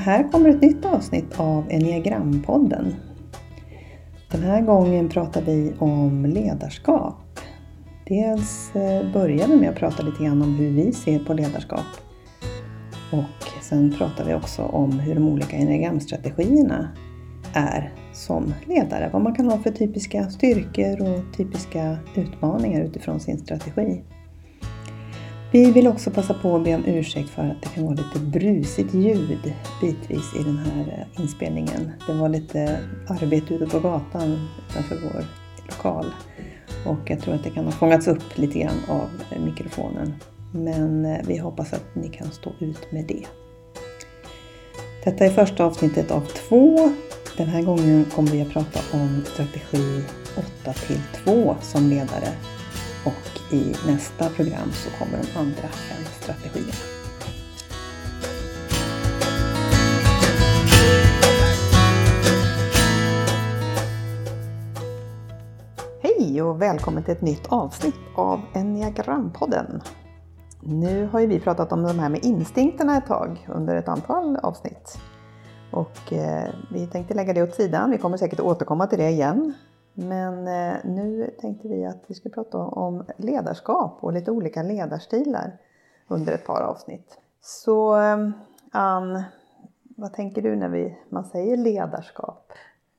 Här kommer ett nytt avsnitt av Enneagrampodden. Den här gången pratar vi om ledarskap. Dels eh, börjar vi med att prata lite grann om hur vi ser på ledarskap. Och sen pratar vi också om hur de olika enneagramstrategierna är som ledare. Vad man kan ha för typiska styrkor och typiska utmaningar utifrån sin strategi. Vi vill också passa på att be om ursäkt för att det kan vara lite brusigt ljud bitvis i den här eh, inspelningen. Det var lite arbete ute på gatan utanför vår lokal och jag tror att det kan ha fångats upp lite grann av eh, mikrofonen. Men eh, vi hoppas att ni kan stå ut med det. Detta är första avsnittet av två. Den här gången kommer vi att prata om strategi 8 till 2 som ledare i nästa program så kommer de andra fem strategierna. Hej och välkommen till ett nytt avsnitt av Enneagrampodden. Nu har ju vi pratat om de här med instinkterna ett tag under ett antal avsnitt. Och eh, vi tänkte lägga det åt sidan. Vi kommer säkert återkomma till det igen. Men eh, nu tänkte vi att vi ska prata om ledarskap och lite olika ledarstilar under ett par avsnitt. Så eh, Ann, vad tänker du när vi, man säger ledarskap?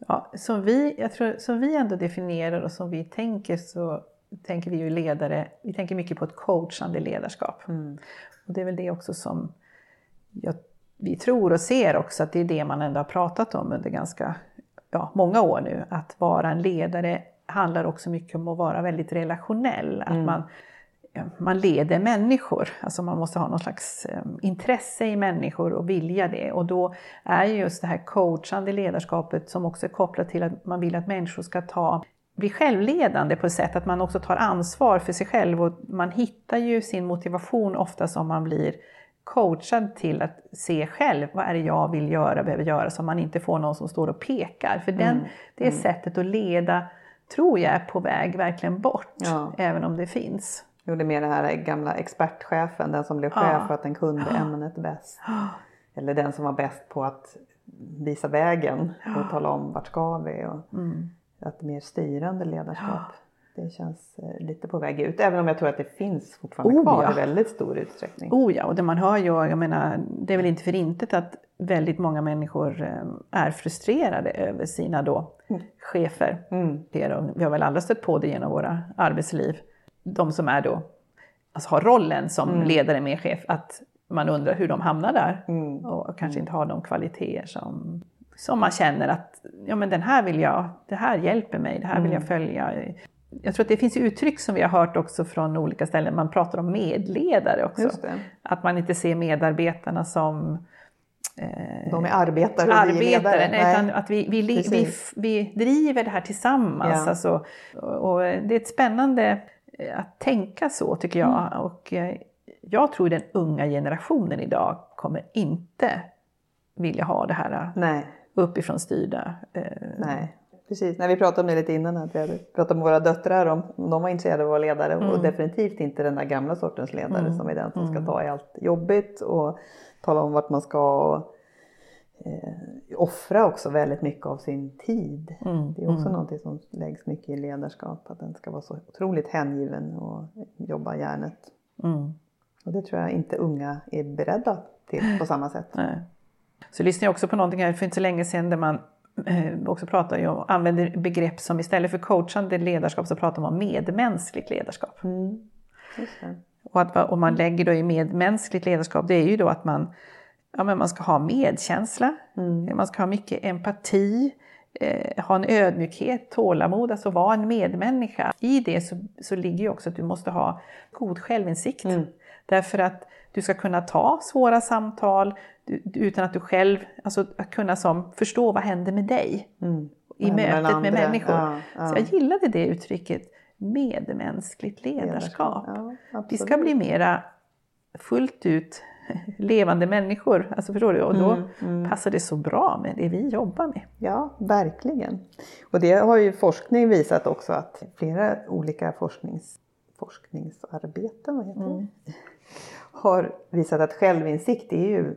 Ja, som, vi, jag tror, som vi ändå definierar och som vi tänker så tänker vi ju ledare, vi tänker mycket på ett coachande ledarskap. Mm. Och det är väl det också som jag, vi tror och ser också att det är det man ändå har pratat om under ganska ja, många år nu. Att vara en ledare handlar också mycket om att vara väldigt relationell. Mm. Att man, man leder människor, alltså man måste ha någon slags um, intresse i människor och vilja det. Och då är just det här coachande ledarskapet som också är kopplat till att man vill att människor ska ta bli självledande på ett sätt att man också tar ansvar för sig själv och man hittar ju sin motivation oftast om man blir coachad till att se själv, vad är det jag vill göra, behöver göra, så man inte får någon som står och pekar. För den, mm. det mm. sättet att leda tror jag är på väg verkligen bort, ja. även om det finns. Jo, det är mer den här gamla expertchefen, den som blev chef ja. för att den kunde ja. ämnet bäst. Eller den som var bäst på att visa vägen och tala om vart ska vi. Och mm. Ett mer styrande ledarskap det känns eh, lite på väg ut. Även om jag tror att det finns fortfarande oh, kvar ja. i väldigt stor utsträckning. Oh ja, och det man hör ju, jag menar, det är väl inte för intet att väldigt många människor eh, är frustrerade över sina då mm. chefer. Mm. Vi har väl alla stött på det genom våra arbetsliv. De som är då, alltså har rollen som mm. ledare med chef, att man undrar hur de hamnar där mm. och kanske mm. inte har de kvaliteter som som man känner att ja, men den här vill jag, det här hjälper mig, det här vill jag mm. följa jag tror att det finns uttryck som vi har hört också från olika ställen, man pratar om medledare också. Att man inte ser medarbetarna som eh, de är arbetare och arbetare, vi är ledare. Nej, utan att vi, vi, vi, vi, driver det här tillsammans. Ja. Alltså, och, det är ett spännande eh, att tänka så tycker jag. Mm. Och eh, jag tror den unga generationen idag kommer inte vilja ha det här Nej. uppifrån styrda. Nej. Precis, när vi pratade om det lite innan, att vi hade pratat med våra döttrar om, de var intresserade av att vara ledare mm. och definitivt inte den där gamla sortens ledare mm. som är den som ska mm. ta i allt jobbigt och tala om vart man ska och, eh, offra också väldigt mycket av sin tid. Mm. Det är också mm. någonting som läggs mycket i ledarskap, att den ska vara så otroligt hängiven och jobba hjärnet. Mm. Och det tror jag inte unga är beredda till på samma sätt. Nej. Så lyssnade jag också på någonting här för inte så länge sedan där man också pratar ju om, använder begrepp som istället för coachande ledarskap så pratar man om medmänskligt ledarskap. Mm. Och att om man lägger då i medmänskligt ledarskap det är ju då att man, ja, men man ska ha medkänsla, mm. man ska ha mycket empati, eh, ha en ödmjukhet, tålamod, alltså vara en medmänniska. I det så, så ligger ju också att du måste ha god självinsikt. Mm. Därför att du ska kunna ta svåra samtal utan att du själv, alltså att kunna som, förstå vad händer med dig mm. i mötet med människor. Ja, ja. Så jag gillade det uttrycket, medmänskligt ledarskap. Ja, Vi ska bli mera fullt ut levande människor. Alltså förstår du? Och då mm, mm. passar det så bra med det vi jobbar med. Ja, verkligen. Och det har ju forskning visat också att flera olika forsknings, forskningsarbeten, vad heter det? Mm har visat att självinsikt är ju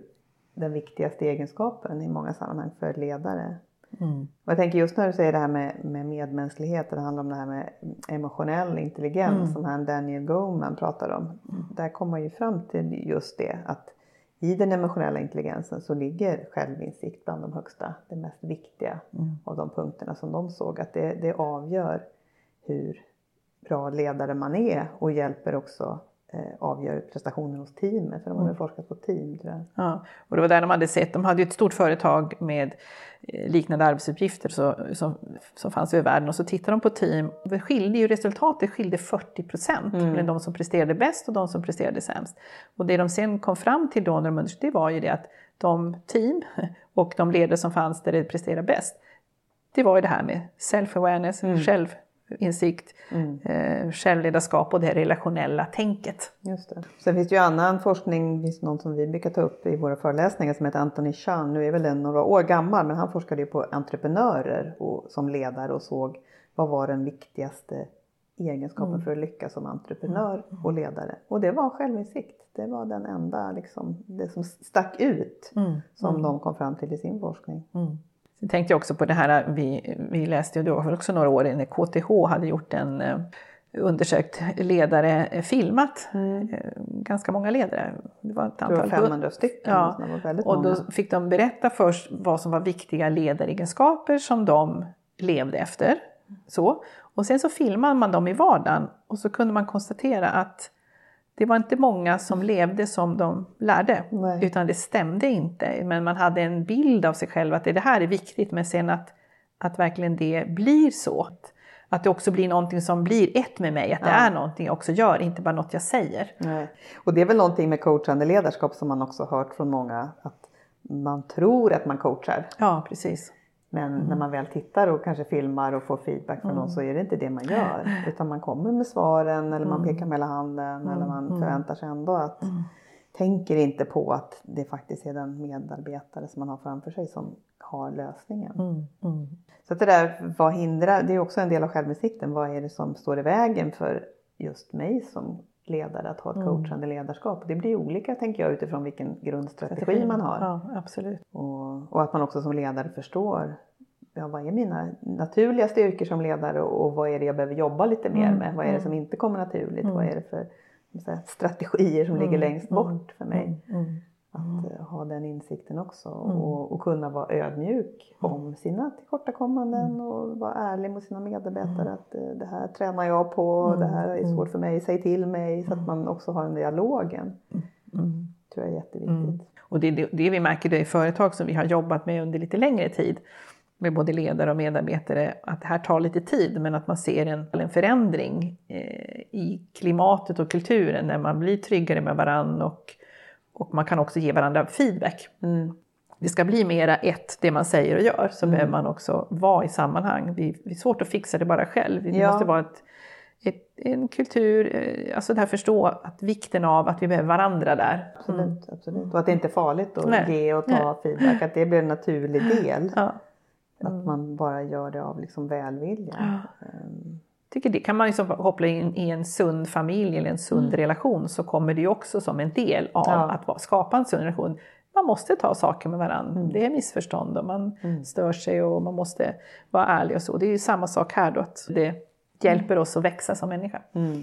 den viktigaste egenskapen i många sammanhang för ledare. Mm. Och jag tänker just när du säger det här med, med medmänsklighet, det handlar om det här med emotionell intelligens mm. som han Daniel Goleman pratar om. Mm. Där kommer man ju fram till just det att i den emotionella intelligensen så ligger självinsikt bland de högsta, det mest viktiga mm. av de punkterna som de såg att det, det avgör hur bra ledare man är och hjälper också avgör prestationen hos teamet. För de har mm. forskat på team. Tror jag. Ja, och det var där de hade sett, de hade ju ett stort företag med eh, liknande arbetsuppgifter så, som, som fanns över världen och så tittade de på team. Det skilde ju, resultatet skilde 40 procent mm. mellan de som presterade bäst och de som presterade sämst. Och det de sen kom fram till då när de undersökte var ju det att de team och de ledare som fanns där det presterade bäst det var ju det här med self-awareness, mm. själv insikt, mm. eh, självledarskap och det relationella tänket. Just det. Sen finns det ju annan forskning, finns någon som vi brukar ta upp i våra föreläsningar som heter Anthony Chan. Nu är väl den några år gammal men han forskade ju på entreprenörer och, som ledare och såg vad var den viktigaste egenskapen mm. för att lyckas som entreprenör mm. och ledare. Och det var självinsikt. Det var den enda, liksom, det som stack ut mm. som mm. de kom fram till i sin forskning. Sen tänkte jag också på det här, vi, vi läste ju då också några år när KTH hade gjort en eh, undersökt ledare eh, filmat. Mm. Ganska många ledare. Det var ett antal. 500 stycken. Ja. och då fick de berätta först vad som var viktiga ledaregenskaper som de levde efter. Så. Och sen så filmade man dem i vardagen och så kunde man konstatera att det var inte många som levde som de lärde, Nej. utan det stämde inte. Men man hade en bild av sig själv att det här är viktigt, men sen att, att verkligen det blir så. Att det också blir någonting som blir ett med mig, att ja. det är någonting jag också gör, inte bara något jag säger. Nej. Och det är väl någonting med coachande ledarskap som man också hört från många, att man tror att man coachar. Ja, precis. Men mm. när man väl tittar och kanske filmar och får feedback från mm. någon så är det inte det man gör. Utan man kommer med svaren eller man mm. pekar med hela handen eller mm. man mm. förväntar sig ändå att tänker inte på att det faktiskt är den medarbetare som man har framför sig som har lösningen. Så att det där, vad hindrar, det är också en del av självinsikten. Vad är det som står i vägen för just mig som ledare att ha ett coachande ledarskap. Det blir olika tänker jag utifrån vilken grundstrategi man har. Ja, absolut. Och, och, att man också som ledare förstår ja, vad är mina naturliga styrkor som ledare och, vad är det jag behöver jobba lite mer mm. med? Vad är det som mm. inte kommer naturligt? Mm. Vad är det för strategier som ligger mm. längst mm. bort för mig? Att uh, ha den insikten också och, och, kunna vara ödmjuk om sina tillkortakommanden och vara ärlig mot sina medarbetare att uh, det här tränar jag på, det här är svårt för mig, säg till mig. Så att man också har den dialogen. Mm. tror jag är jätteviktigt. Och det är det, det vi märker det i företag som vi har jobbat med under lite längre tid med både ledare och medarbetare att det här tar lite tid men att man ser en, en förändring eh, i klimatet och kulturen när man blir tryggare med varandra och, och man kan också ge varandra feedback. Mm. Det ska bli mera ett, det man säger och gör, så mm. behöver man också vara i sammanhang. Vi, det är svårt att fixa det bara själv. Det ja. måste vara ett, ett, en kultur, eh, alltså det här förstå att vikten av att vi behöver varandra där. Absolut, mm. absolut. och att det inte är farligt att Nej. ge och ta Nej. feedback, att det blir en naturlig del. Ja. Mm. Att man bara gör det av liksom välvilja. Ja. Tycker det kan man liksom koppla in i en sund familj eller en sund mm. relation så kommer det ju också som en del av ja. att skapa en sund relation. Man måste ta saker med varandra. Mm. Det är missförstånd och man mm. stör sig och man måste vara ärlig och så. Det är ju samma sak här då, att det hjälper oss att växa som människa. Mm.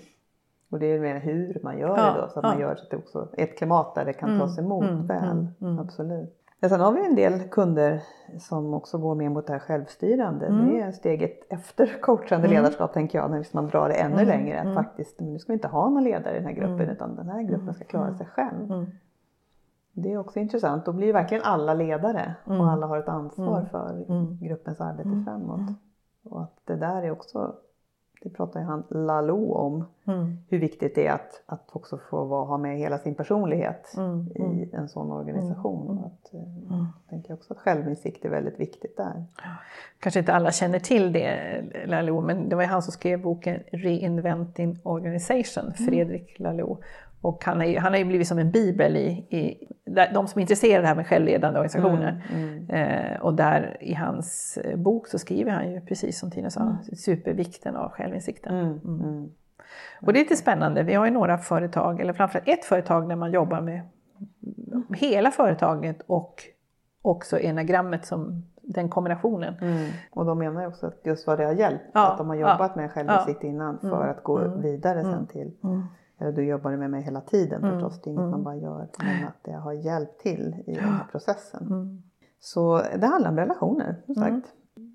Och det är mer hur man gör ja, det då, så att ja. man gör så att det också är ett klimat där det kan tas mm, emot mm, väl. Absolut. Men sen har vi en del kunder som också går mer mot det här självstyrande. Mm. Det är steget efter coachande mm. ledarskap tänker jag, när man drar det ännu mm. längre. Att mm. faktiskt, nu ska vi inte ha någon ledare i den här gruppen mm. utan den här gruppen ska klara mm. sig själv. Det är också intressant, då blir verkligen alla ledare och alla har ett ansvar för gruppens arbete framåt. Och att det där är också det pratar ju han Lalou om. Mm. Hur viktigt det är att, att också få vara, ha med hela sin personlighet mm. i mm. en sån organisation. Mm. Att, eh, mm. Jag tänker också att självinsikt är väldigt viktigt där. Kanske inte alla känner till det, Lalou, men det var ju han som skrev boken Reinventing Organization, mm. Fredrik Lalou. Och han, är, han har ju blivit som en bibel i, i de som är intresserade av det här med självledande organisationer. Mm, mm. Eh, och där i hans eh, bok så skriver han ju precis som Tina sa, mm. supervikten av självinsikten. Mm, mm. mm. Och det är lite spännande, vi har ju några företag, eller framförallt ett företag där man jobbar med hela företaget och också enagrammet som den kombinationen. Mm. Och de menar ju också att just vad det har hjälpt, Ja, att de har jobbat ja, med självinsikt innan för att gå mm, vidare sen mm, till, Mm. Du jobbar med mig hela tiden Mm, förstås, det är inget mm. man bara gör, men att det har hjälpt till i den här processen. Mm. Så det handlar om relationer, som sagt. Mm.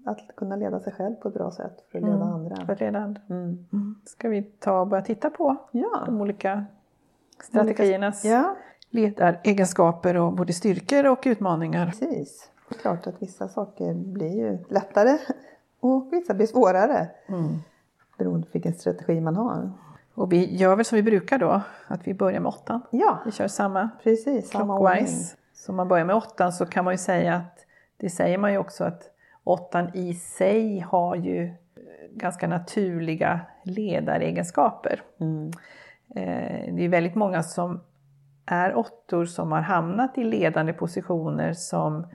Att kunna leda sig själv på ett bra sätt för att leda Mm. andra. För redan. Mm. Ska vi ta och börja titta på Ja. de olika strategiernas ja, ledaregenskaper och både styrkor och utmaningar. precis. Det är klart att vissa saker blir ju lättare och vissa blir svårare. Mm. Beroende på vilken strategi man har. Och vi gör väl som vi brukar då, att vi börjar med åttan. Ja, Vi kör samma precis. Samma clockwise. Så om man börjar med åttan så kan man ju säga att, det säger man ju också att åttan i sig har ju eh, ganska naturliga ledaregenskaper. Mm. Eh, Det är väldigt många som är åttor som har hamnat i ledande positioner som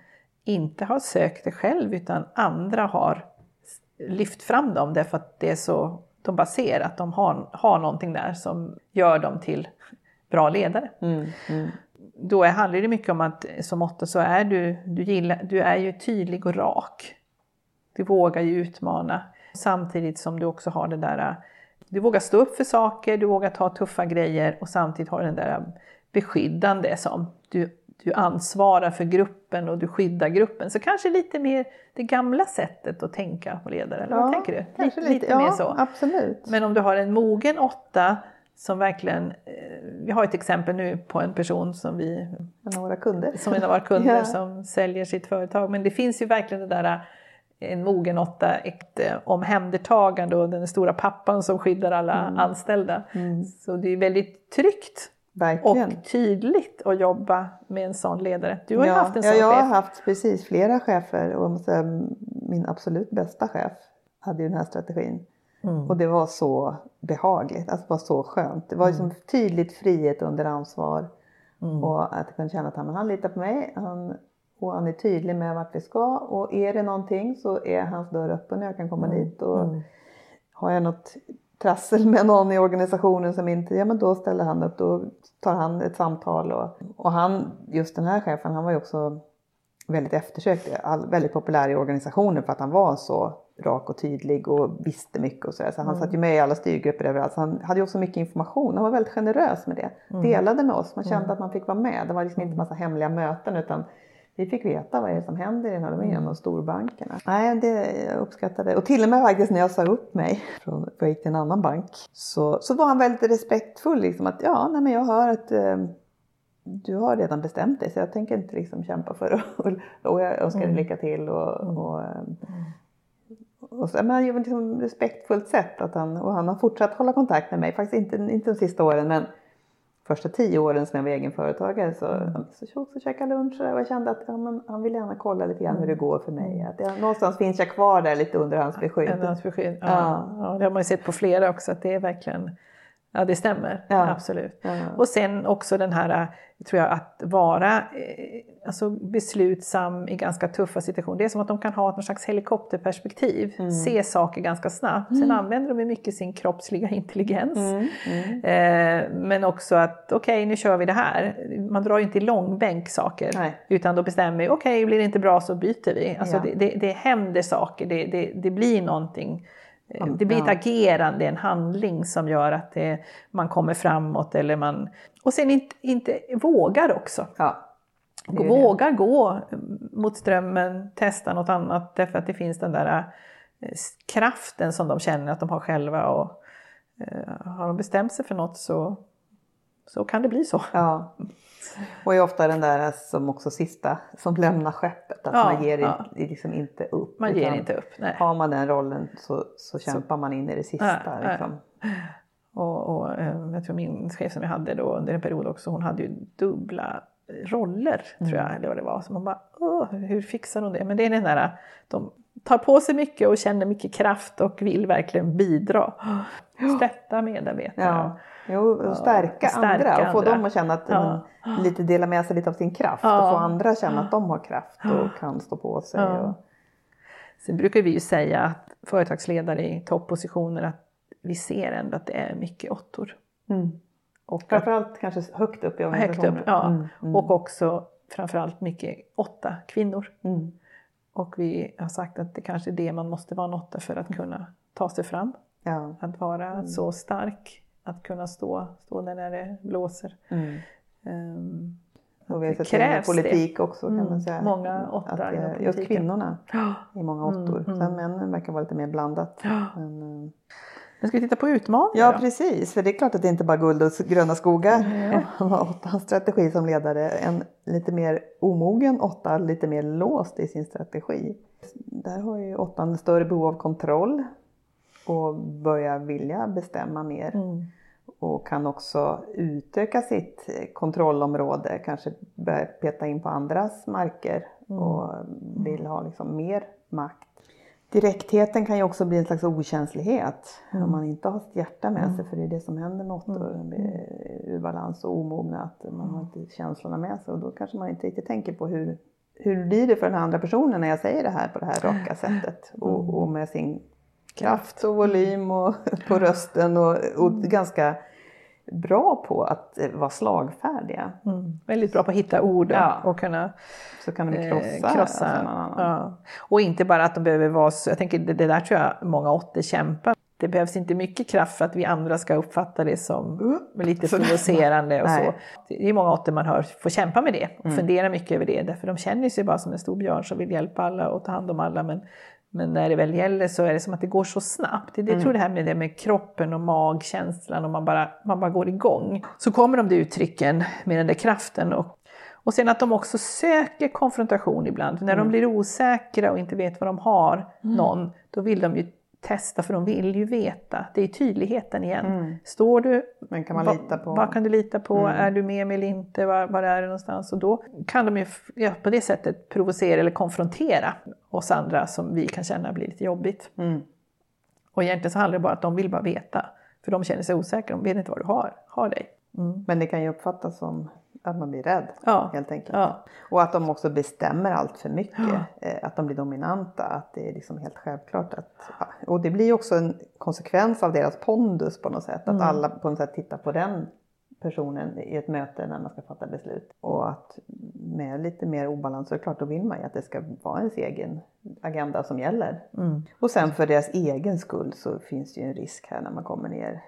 inte har sökt det själv utan andra har lyft fram dem därför att det är så, de bara ser att de har, har någonting där som gör dem till bra ledare. Mm. Mm. Då är, handlar det mycket om att som åtta så är du, du, gillar, du är ju tydlig och rak. Du vågar ju utmana samtidigt som du också har det där, du vågar stå upp för saker, du vågar ta tuffa grejer och samtidigt har den där beskyddande som du, du ansvarar för gruppen och du skyddar gruppen. Så kanske lite mer det gamla sättet att tänka på ledare, eller vad tänker du? Kanske lite, lite, mer ja, så. absolut. Men om du har en mogen åtta som verkligen, eh, vi har ett exempel nu på en person som vi En av våra kunder. som en av våra kunder Ja. som säljer sitt företag. Men det finns ju verkligen det där en mogen åtta, ett eh, omhändertagande och den stora pappan som skyddar alla anställda. Mm. Så det är väldigt tryggt Verkligen. och tydligt att jobba med en sån ledare. Du har ju ja, haft en ja, sån jag har chef. haft precis flera chefer och jag säga, min absolut bästa chef hade ju den här strategin. Mm. Och det var så behagligt, alltså det var så skönt. Det var liksom tydligt frihet under ansvar. Mm. Och att jag kunde känna att han, han litar på mig han, och han är tydlig med vart vi ska. Och är det någonting så är hans dörr öppen och jag kan komma dit. Och Mm. har jag något trassel med någon i organisationen som inte, ja men då ställer han upp, då tar han ett samtal. Och, och han, just den här chefen, han var ju också väldigt eftersökt, all, väldigt populär i organisationen för att han var så rak och tydlig och visste mycket och sådär. Så han satt ju med i alla styrgrupper överallt. Så han hade ju också mycket information. Han var väldigt generös med det. Delade med oss. Man kände att man fick vara med. Det var liksom inte massa hemliga möten utan vi fick veta vad är det som händer i den här, det var en av storbankerna. Nej, det jag uppskattade Och till och med faktiskt när jag sa upp mig från, för jag gick till en annan bank. Så, så var han väldigt respektfull liksom att ja, nej men jag hör att eh, du har redan bestämt dig så jag tänker inte liksom kämpa för det. Och, och jag önskar dig lycka till och, och, eh, och så, men liksom respektfullt sätt att han, och han har fortsatt hålla kontakt med mig. Faktiskt inte, inte de sista åren men första tio åren som jag var egen företagare så, så, så, så käkade lunch och jag kände att ja, men, han vill gärna kolla lite grann hur det går för mig. Att jag, någonstans finns jag kvar där lite under hans beskydd. En hans beskydd. Ja. Ja. Ja. det har man ju sett på flera också att det är verkligen, ja det stämmer. Ja. Absolut. Ja. Och sen också den här, tror jag, att vara eh, alltså beslutsam i ganska tuffa situationer. Det är som att de kan ha någon slags helikopterperspektiv, Mm. se saker ganska snabbt. Sen använder de mycket sin kroppsliga intelligens. Mm, mm. Eh, men också att okej, nu kör vi det här. Man drar ju inte i långbänk saker. Nej. Utan då bestämmer vi, okej, blir det inte bra så byter vi. Alltså Ja. det, det, det händer saker, det, det, det blir någonting. Det blir ett agerande, en handling som gör att det, man kommer framåt. Eller man, och sen inte, inte vågar också. Ja. Vågar gå mot strömmen, testa något annat. Därför att det finns den där eh, kraften som de känner att de har själva. Och, eh, har de bestämt sig för något så, så kan det bli så. Ja. Och är ofta den där som också sista som lämnar skeppet. Att Ja, man ger ja. liksom inte upp. Man ger inte upp. Nej. Har man den rollen så, så kämpar man in i det sista. Ja. liksom. Och, och eh, jag tror min chef som jag hade då under en period också, hon hade ju dubbla roller tror jag, eller vad det var. Så man bara, Åh, hur fixar hon det? Men det är den där, de tar på sig mycket och känner mycket kraft och vill verkligen bidra. Stötta medarbetare. Ja. Jo, och stärka, stärka andra och få andra. dem att känna att Ja. men, lite dela med sig lite av sin kraft Ja. och få andra att känna att de har kraft och kan stå på sig. Ja. Och, Sen brukar vi ju säga att företagsledare i topppositioner att vi ser ändå att det är mycket åttor. mm. Och Framförallt kanske högt upp i organisationen. Högt upp, ja. Mm, mm. Och också framförallt mycket åtta kvinnor. Mm. Och vi har sagt att det kanske är det man måste vara en åtta för att kunna ta sig fram. Ja. Att vara mm. så stark, att kunna stå, stå där när det blåser. Um, och vi har sett det politik det. också kan man mm. säga. Många åttor att, inom politiken. Just kvinnorna i många åttor. Mm, mm. Sen männen verkar vara lite mer blandat. Men, eh, men ska vi titta på utmaningar Ja då? precis, för det är klart att det inte bara är guld och gröna skogar. Ja. Åttans strategi som ledare, en lite mer omogen åtta, lite mer låst i sin strategi. Där har ju åttan större behov av kontroll och börjar vilja bestämma mer. Mm och kan också utöka sitt kontrollområde, kanske börja peta in på andras marker mm. och vill ha liksom mer makt. Direktheten kan ju också bli en slags okänslighet mm. om man inte har sitt hjärta med mm. sig för det är det som händer med åttor, mm. ur balans och omogna, att man har inte känslorna med sig och då kanske man inte riktigt tänker på hur, hur blir det för den andra personen när jag säger det här på det här raka sättet och, mm. och med sin kraft och volym och på rösten och, och mm. ganska bra på att eh, vara slagfärdiga. Mm. Väldigt bra på att hitta orden ja. och kunna så kan de krossa, eh, krossa. Ja. Och inte bara att de behöver vara så, jag tänker det, det där tror jag många åttor kämpar det behövs inte mycket kraft för att vi andra ska uppfatta det som lite provocerande och så. Det är många åttor man hör får kämpa med det och mm. fundera mycket över det därför de känner sig bara som en stor björn som vill hjälpa alla och ta hand om alla men men när det väl gäller så är det som att det går så snabbt. Det, mm. tror det här med det med kroppen och magkänslan och man bara, man bara går igång. Så kommer de där uttrycken med den där kraften. Och, och sen att de också söker konfrontation ibland. När mm. de blir osäkra och inte vet vad de har, mm. någon, då vill de ju testa för de vill ju veta. Det är tydligheten igen. Mm. Står du, Men kan man va, lita på? vad kan du lita på? Mm. Är du med mig eller inte? Var, var är du någonstans? Och då kan de ju ja, på det sättet provocera eller konfrontera oss andra som vi kan känna blir lite jobbigt. Mm. Och egentligen så handlar det bara om att de vill bara veta. För de känner sig osäkra, de vet inte vad du har, har dig. Mm. Men det kan ju uppfattas som att man blir rädd ja. helt enkelt. Ja. Och att de också bestämmer allt för mycket. Ja. Eh, att de blir dominanta. Att det är liksom helt självklart att... Och det blir också en konsekvens av deras pondus på något sätt. Att mm. alla på något sätt tittar på den personen i ett möte när man ska fatta beslut. Och att med lite mer obalans så är det klart, då vill man ju att det ska vara ens egen agenda som gäller. Mm. Och sen för deras egen skull så finns det ju en risk här när man kommer ner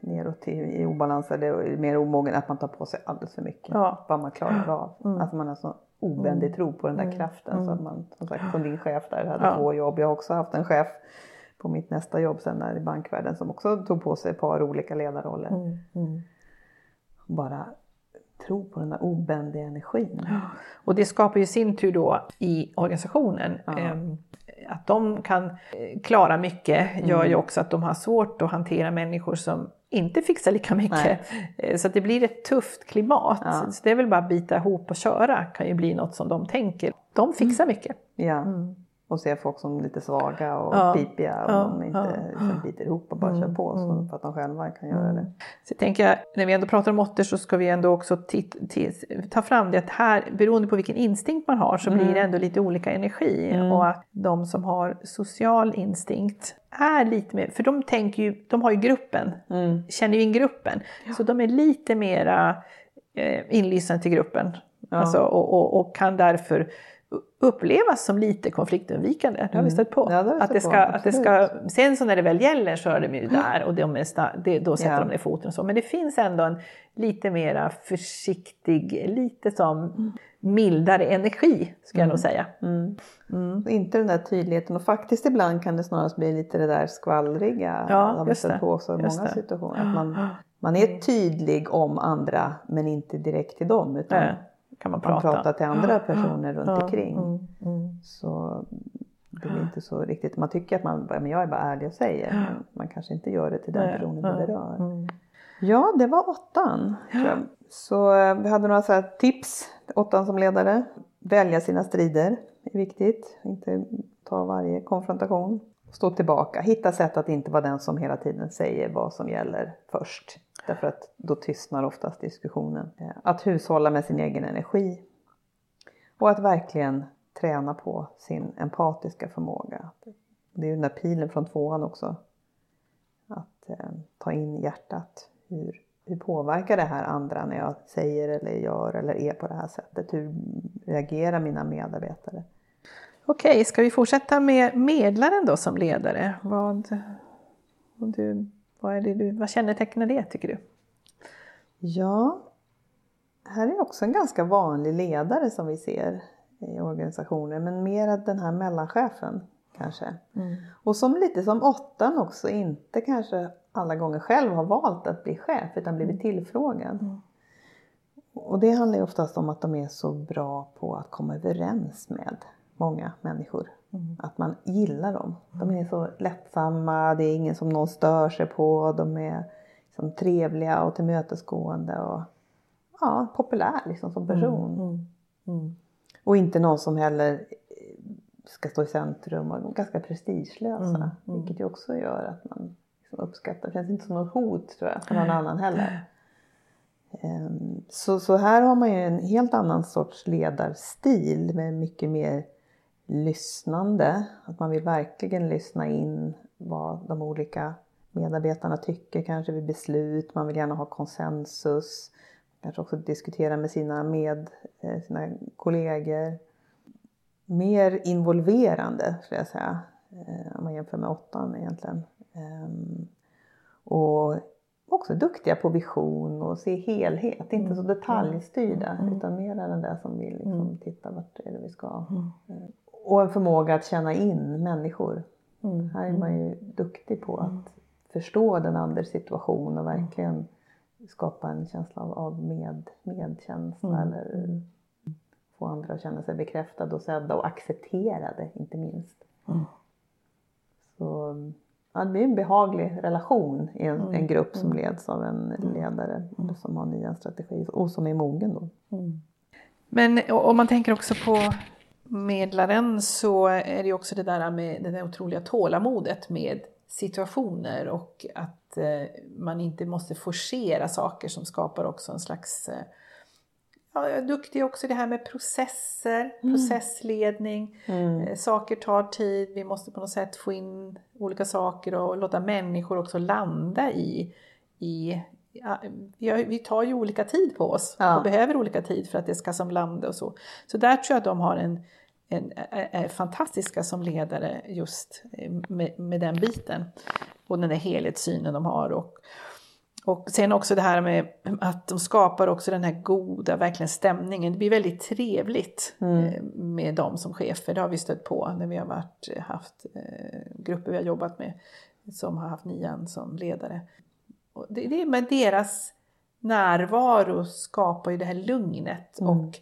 neråt i, i obalans eller mer omogen att man tar på sig alldeles för mycket. Ja. Vad man klarar av. Mm. Att man har så obändig mm. tro på den där mm. kraften. Så att man, som sagt, som din chef där hade ja. två jobb. Jag har också haft en chef på mitt nästa jobb sen där i bankvärlden som också tog på sig ett par olika ledarroller. Mm. Mm. Bara tro på den där obändiga energin. Och det skapar ju sin tur då i organisationen ja. Att de kan eh, klara mycket mm. gör ju också att de har svårt att hantera människor som inte fixar lika mycket. Nej. Eh, så det blir ett tufft klimat. Ja. Så det är väl bara att bita ihop och köra kan ju bli något som de tänker. De fixar mm. mycket. Ja. Mm och ser folk som lite svaga och ja. pipiga och ja. de inte ja. liksom biter ihop och bara mm. kör på så mm. för att de själva kan göra det. Så jag tänker, när vi ändå pratar om åttor så ska vi ändå också ta fram det att här, beroende på vilken instinkt man har så mm. blir det ändå lite olika energi mm. och att de som har social instinkt är lite mer, för de tänker ju, de har ju gruppen, mm. känner ju in gruppen, så de är lite mera eh, inlyssnande till gruppen. Alltså, och, och, och kan därför upplevas som lite konfliktundvikande. Det har vi mm. stött på. Ja, det att det ska, att det ska, sen så när det väl gäller så är de ju där och de är det, då sätter ja. de ner foten och så. Men det finns ändå en lite mera försiktig, lite som mildare energi skulle jag nog mm. säga. Mm. Mm. Inte den där tydligheten och faktiskt ibland kan det snarast bli lite det där skvallriga. Ja, har vi stött på också i många situationer. Att man, man är tydlig om andra men inte direkt till dem. Utan kan man prata. Man pratar till andra personer runt ja, omkring. Mm, mm. Så det blir inte så riktigt, man tycker att man, men jag är bara ärlig och säger, men man kanske inte gör det till den personen det berör. Mm. Ja, det var åttan. Så eh, vi hade några så tips, åttan som ledare. Välja sina strider är viktigt, inte ta varje konfrontation. Stå tillbaka, hitta sätt att inte vara den som hela tiden säger vad som gäller först. Därför att då tystnar oftast diskussionen. Eh, att hushålla med sin egen energi. Och att verkligen träna på sin empatiska förmåga. Det är ju den där pilen från tvåan också. Att eh, ta in hjärtat. Hur hur påverkar det här andra när jag säger eller gör eller är på det här sättet? Hur reagerar mina medarbetare? Okej, ska vi fortsätta med medlaren då som ledare? Vad, om du, vad, är det du, vad kännetecknar det tycker du? Ja, här är också en ganska vanlig ledare som vi ser i organisationer, men mer den här mellanchefen kanske. Mm. Och som lite som åttan också inte kanske alla gånger själv har valt att bli chef utan blivit mm. tillfrågad. Mm. Och det handlar ju oftast om att de är så bra på att komma överens med många människor. Mm. Att man gillar dem. De är så lättsamma, det är ingen som någon stör sig på, de är liksom trevliga och tillmötesgående och ja, populär liksom som person. Mm. Mm. mm. Och inte någon som heller ska stå i centrum och ganska prestigelösa. Mm, mm. Vilket ju också gör att man liksom uppskattar, det känns inte som något hot tror jag för någon annan heller. Um, så, så här har man ju en helt annan sorts ledarstil med mycket mer lyssnande. Att man vill verkligen lyssna in vad de olika medarbetarna tycker kanske vid beslut. Man vill gärna ha konsensus. Kanske också diskutera med sina, med, eh, sina kollegor mer involverande skulle jag säga. Eh, om man jämför med åttan egentligen. Ehm, och också duktiga på vision och se helhet, inte så mm. detaljstyrda mm. utan mer den där som vill liksom mm. titta vart är det vi ska. Mm. Och en förmåga att känna in människor. Mm. Här är man ju duktig på att mm. förstå den andres situation och verkligen skapa en känsla av med, medkänsla eller få andra att känna sig bekräftade och sedda och accepterade inte minst. Mm. Så ja, det blir en behaglig relation i en, mm. en grupp som mm. leds av en mm. ledare mm. som har nya strategier och som är mogen då. Men om man tänker också på medlaren så är det också det där med det där otroliga tålamodet med situationer och att eh, man inte måste forcera saker som skapar också en slags eh, ja, jag är duktig också i det här med processer, mm. processledning. Mm. Eh, saker tar tid, vi måste på något sätt få in olika saker och låta människor också landa i, i vi tar ju olika tid på oss ja. och behöver olika tid för att det ska som landa och så. Så där tror jag att de har en, en, är fantastiska som ledare just eh, med, med den biten. Och den där helhetssynen de har. Och, och sen också det här med att de skapar också den här goda verkligen stämningen. Det blir väldigt trevligt mm. Eh, med dem som chefer. Det har vi stött på när vi har varit, eh, haft grupper vi har jobbat med som har haft nian som ledare. Det, det med deras närvaro skapar ju det här lugnet mm. och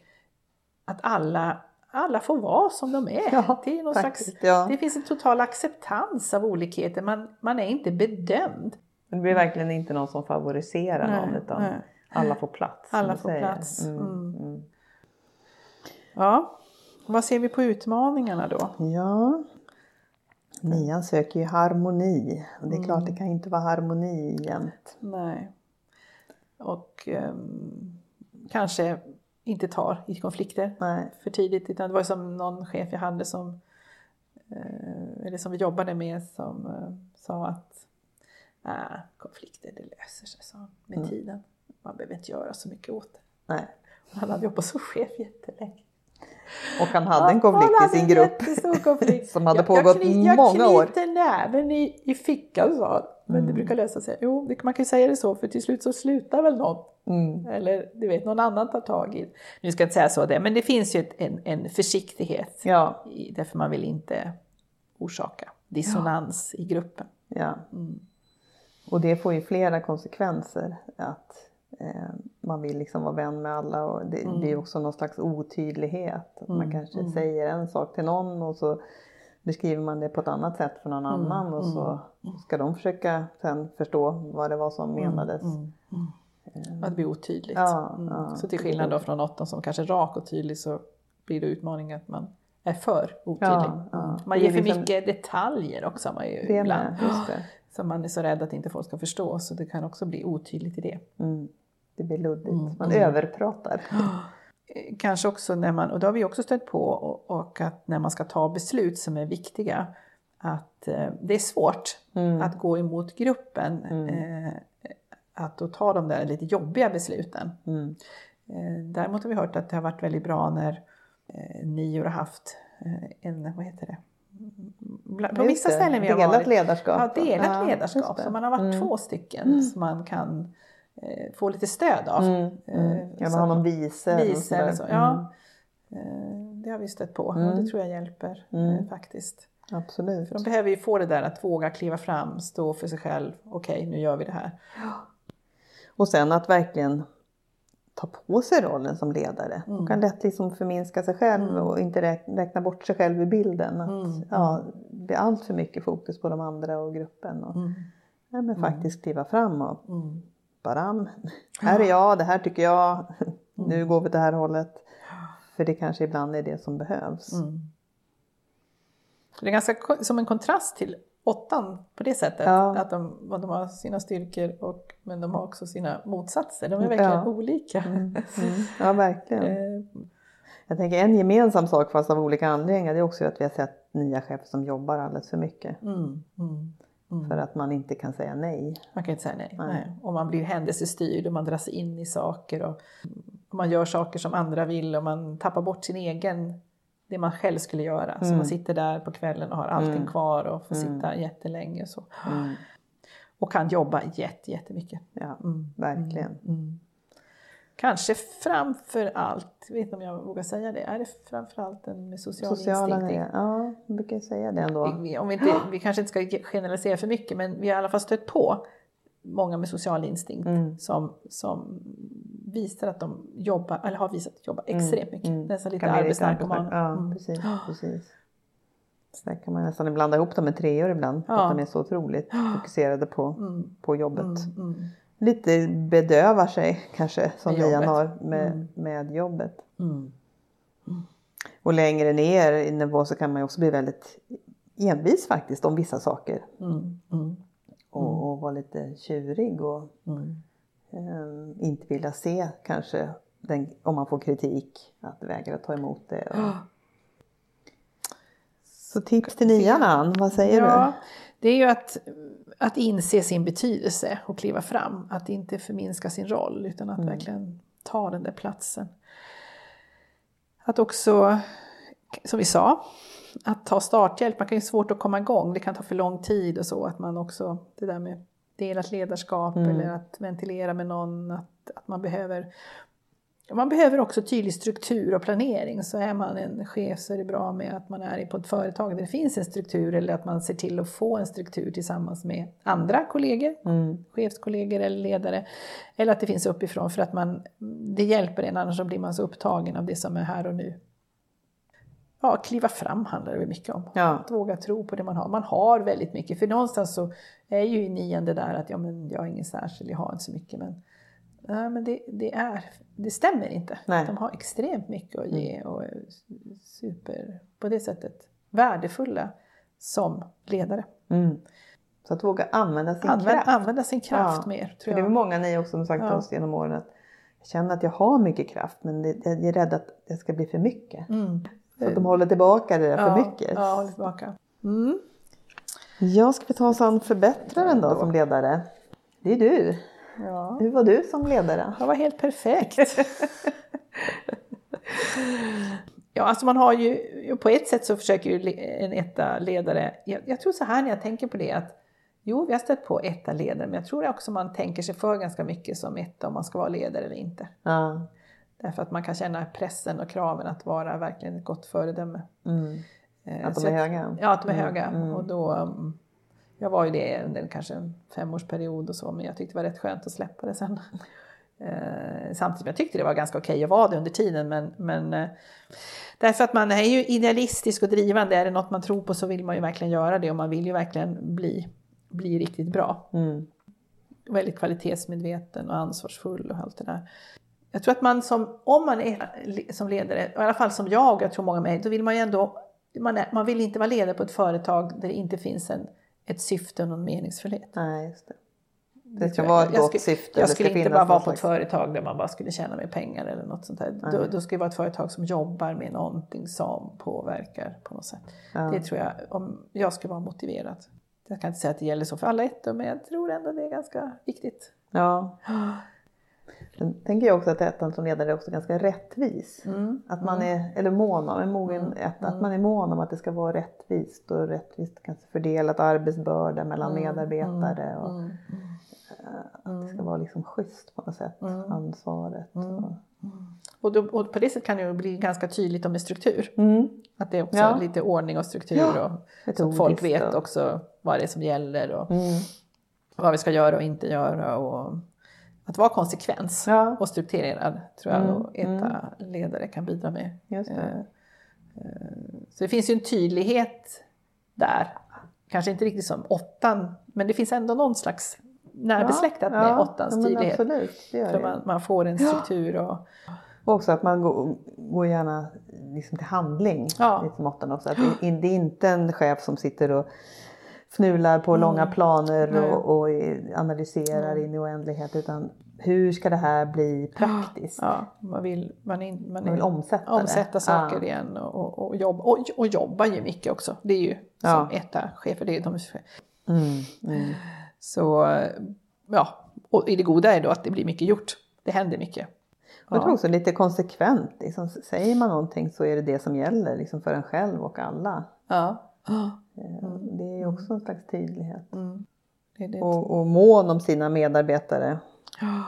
att alla alla får vara som de är. Ja, det, är faktiskt, slags, ja. det finns en total acceptans av olikheter. Man, man är inte bedömd. Det blir verkligen inte någon som favoriserar nej, någon utan nej. alla får plats. Alla får säger. plats. Mm, mm. Mm. Ja, vad ser vi på utmaningarna då? Ja, nian söker ju harmoni och det är klart det mm. kan inte vara harmoni jämt. Nej. Och um, kanske inte tar i konflikter Nej. för tidigt. Utan det var som någon chef jag hade som, eh, eller som vi jobbade med som eh, sa att äh, konflikter det löser sig så med mm. tiden. Man behöver inte göra så mycket åt det. Nej. Han hade jobbat som chef jättelänge. Och han hade en konflikt ja, i sin grupp som hade pågått jag, jag, många år. Jag knyter näven i, i fickan sa han. Men mm. det brukar lösa sig. Jo, man kan ju säga det så för till slut så slutar väl någon. Mm. Eller du vet, någon annan tar tag i det. Nu ska jag inte säga så det, men det finns ju ett, en, en försiktighet. Ja. I, därför man vill inte orsaka dissonans ja. i gruppen. Ja. Mm. Och det får ju flera konsekvenser. Att man vill liksom vara vän med alla och det mm. blir också någon slags otydlighet. Mm. Man kanske mm. säger en sak till någon och så beskriver man det på ett annat sätt för någon mm. annan och så mm. ska de försöka sen förstå vad det var som mm. menades. Eh. Att det blir otydligt. Ja, ja, så till skillnad då från åttan som kanske är rak och tydlig så blir det utmaningen att man är för otydlig. Ja. Man ger för liksom... mycket detaljer också. Man ju det ibland. Med, just det. Som man är så rädd att inte folk ska förstå så det kan också bli otydligt i det. Mm. Det blir luddigt, mm. man mm. överpratar. Kanske också när man, och det har vi också stött på, och, och att när man ska ta beslut som är viktiga, att eh, det är svårt mm. att gå emot gruppen. Mm. Eh, att då ta de där lite jobbiga besluten. Mm. Eh, däremot har vi hört att det har varit väldigt bra när eh, ni har haft en, vad heter det? På vissa ställen vi har delat varit. ledarskap. Ja, delat Ja, ledarskap. Så man har varit Mm. två stycken som man kan få lite stöd av. Mm. Mm. Eh, Ja, man har någon eller vice eller så. Ja. Eh, Det har vi stött på och Mm. det tror jag hjälper Mm. eh, faktiskt. Mm. Absolut. För de behöver ju få det där att våga kliva fram, stå för sig själv. Okej, nu gör vi det här. Och sen att verkligen ta på sig rollen som ledare. Mm. Man kan lätt liksom förminska sig själv och inte räkna, bort sig själv i bilden. Att, Mm. ja, det blir allt för mycket fokus på de andra och gruppen. Och, Mm. ja, men faktiskt kliva fram och Mm. Baram. Här är jag, det här tycker jag. Mm. Nu går vi det här hållet. För det kanske ibland är det som behövs. Mm. Det är ganska som en kontrast till åttan på det sättet. Ja. Att de, de har sina styrkor och, men de har också sina motsatser. De är verkligen Ja. olika. Mm. Ja, verkligen. Eh, Jag tänker en gemensam sak fast av olika anledningar det är också att vi har sett nya chefer som jobbar alldeles för mycket. Mm, mm, mm. För att man inte kan säga nej. Man kan inte säga nej. Nej. nej. Och man blir händelsestyrd och man dras in i saker och, man gör saker som andra vill och man tappar bort sin egen, det man själv skulle göra. Så Mm. man sitter där på kvällen och har allting Mm. kvar och får Mm. sitta jättelänge och så. Mm. Och kan jobba jätte, jättemycket. Ja, Mm. verkligen. Mm. Kanske framför allt, jag vet inte om jag vågar säga det, är det framför allt en med social Sociala instinkt? nej. Ja, jag brukar säga det ändå. Vi, vi- om vi, inte, vi kanske inte ska generalisera för mycket men vi har i alla fall stött på många med social instinkt Mm. som, som visar att de jobbar, eller har visat att jobba extremt mycket. Mm. Nästan lite Kan bli arbetsnarkoman. Ja, Mm. precis. precis. Så där kan man nästan blanda ihop dem med treor ibland. Ja. Att de är så otroligt fokuserade på, Mm. på jobbet. Mm. Mm. Lite bedövar sig kanske som jobbet. har med, Mm. med jobbet. Mm. Och längre ner i nivå så kan man ju också bli väldigt envis faktiskt om vissa saker. Mm. Mm. Och, och vara lite tjurig och Mm. eh, inte vilja se kanske den, om man får kritik att vägra ta emot det. Och... Så tips till nian Ann, vad säger Ja, det är ju att, att inse sin betydelse och kliva fram. Att inte förminska sin roll utan att verkligen ta den där platsen. Att också, som vi sa, att ta starthjälp. Man kan ju svårt att komma igång, det kan ta för lång tid och så. Att man också, det där med delat ledarskap eller att ventilera med någon. Att, att man behöver man behöver också tydlig struktur och planering. Så är man en chef så är det bra med att man är på ett företag där det finns en struktur eller att man ser till att få en struktur tillsammans med andra kollegor? Mm. chefskollegor eller ledare. Eller att det finns uppifrån för att man, det hjälper en annars så blir man så upptagen av det som är här och nu. Ja, kliva fram handlar det mycket om. Ja. Att våga tro på det man har. Man har väldigt mycket, för någonstans så är ju i nian det där att ja, men jag är ingen särskild, jag har inte så mycket. Men, nej, men det, det, är, det stämmer inte. Nej. De har extremt mycket att ge och är super, på det sättet, värdefulla som ledare. Mm. Så att våga använda sin Använd, kraft. använda sin kraft Ja. mer, För tror det är jag. väl många ni också som sagt till Ja. oss genom åren att jag känner att jag har mycket kraft men det, jag är rädd att det ska bli för mycket. Mm. Så att de håller tillbaka det där för Ja, mycket. Ja, håll tillbaka. Mm. Jag ska vi ta oss an förbättraren då som ledare? Det är du. Ja. Hur var du som ledare? Det var helt perfekt. ja, alltså man har ju, på ett sätt så försöker ju en etta-ledare, jag, jag tror så här när jag tänker på det att jo, vi har stött på etta-ledare, men jag tror också man tänker sig för ganska mycket som etta om man ska vara ledare eller inte. Ja. Därför att man kan känna pressen och kraven att vara verkligen ett gott föredöme. Mm. Eh, Att de är jag- höga? Ja, att de är Mm, höga. mm. Och då, um, jag var ju det under kanske en femårsperiod och så, men jag tyckte det var rätt skönt att släppa det sen. Eh, samtidigt som jag tyckte det var ganska okej att vara det under tiden. Men, men eh, därför att man är ju idealistisk och drivande. Är det något man tror på så vill man ju verkligen göra det och man vill ju verkligen bli, bli riktigt bra. Mm. Väldigt kvalitetsmedveten och ansvarsfull och allt det där. Jag tror att man som, om man är som ledare, i alla fall som jag och jag tror många med då vill man ju ändå, man, är, man vill inte vara ledare på ett företag där det inte finns en, ett syfte och någon meningsfullhet. Nej, just det. Det ska vara ett gott skulle- syfte. Jag skulle inte bara vara på ett företag där man bara skulle tjäna mer pengar eller något sånt där. Då, då ska det vara ett företag som jobbar med någonting som påverkar på något sätt. Ja. Det tror jag, om jag skulle vara motiverad. Jag kan inte säga att det gäller så för alla ettor, men jag tror ändå det är ganska viktigt. Ja. Sen tänker jag också att ettan som ledare är också ganska rättvis. Mm. Att man är, eller mån om, en mogen Mm. etta, att Mm. man är mån om att det ska vara rättvist och rättvist kanske fördelat arbetsbörda mellan Mm. medarbetare. Och, Mm. Att det ska vara liksom schysst på något sätt, Mm. ansvaret. Mm. Och, Och, då, och på det sättet kan det ju bli ganska tydligt med struktur. mm. Att det är också Ja. lite ordning och struktur. Ja, Och, så att folk vet också vad det är som gäller och Mm. vad vi ska göra och inte göra. Och att vara konsekvens Ja, och strukturerad tror jag Mm, och ETA ledare kan bidra med. det. Eh, eh, Så det finns ju en tydlighet där. Kanske inte riktigt som åttan, men det finns ändå någon slags närbesläktat Ja, med ja, åttans tydlighet. Absolut, det gör För man, man får en struktur och Och också att man går, går gärna liksom till handling. Ja. Lite som åttan också. Att det, det är inte en chef som sitter och fnular på Mm. långa planer Nej. och, och analyserar in i oändlighet. Utan hur ska det här bli praktiskt? ja, man vill, man är, man Man vill omsätta, omsätta saker Ja. igen och, och, och, jobba, och, och jobba ju mycket också. Det är ju Ja. som ETA-chefer, det är de Mm, mm. Så ja, och i det goda är då att det blir mycket gjort. Det händer mycket. Och jag tror också lite konsekvent. Liksom, säger man någonting så är det det som gäller liksom, för en själv och alla. Ja. Eh, Det är ju också en slags tydlighet. Mm. Det det. Och, och mån om sina medarbetare. Ja.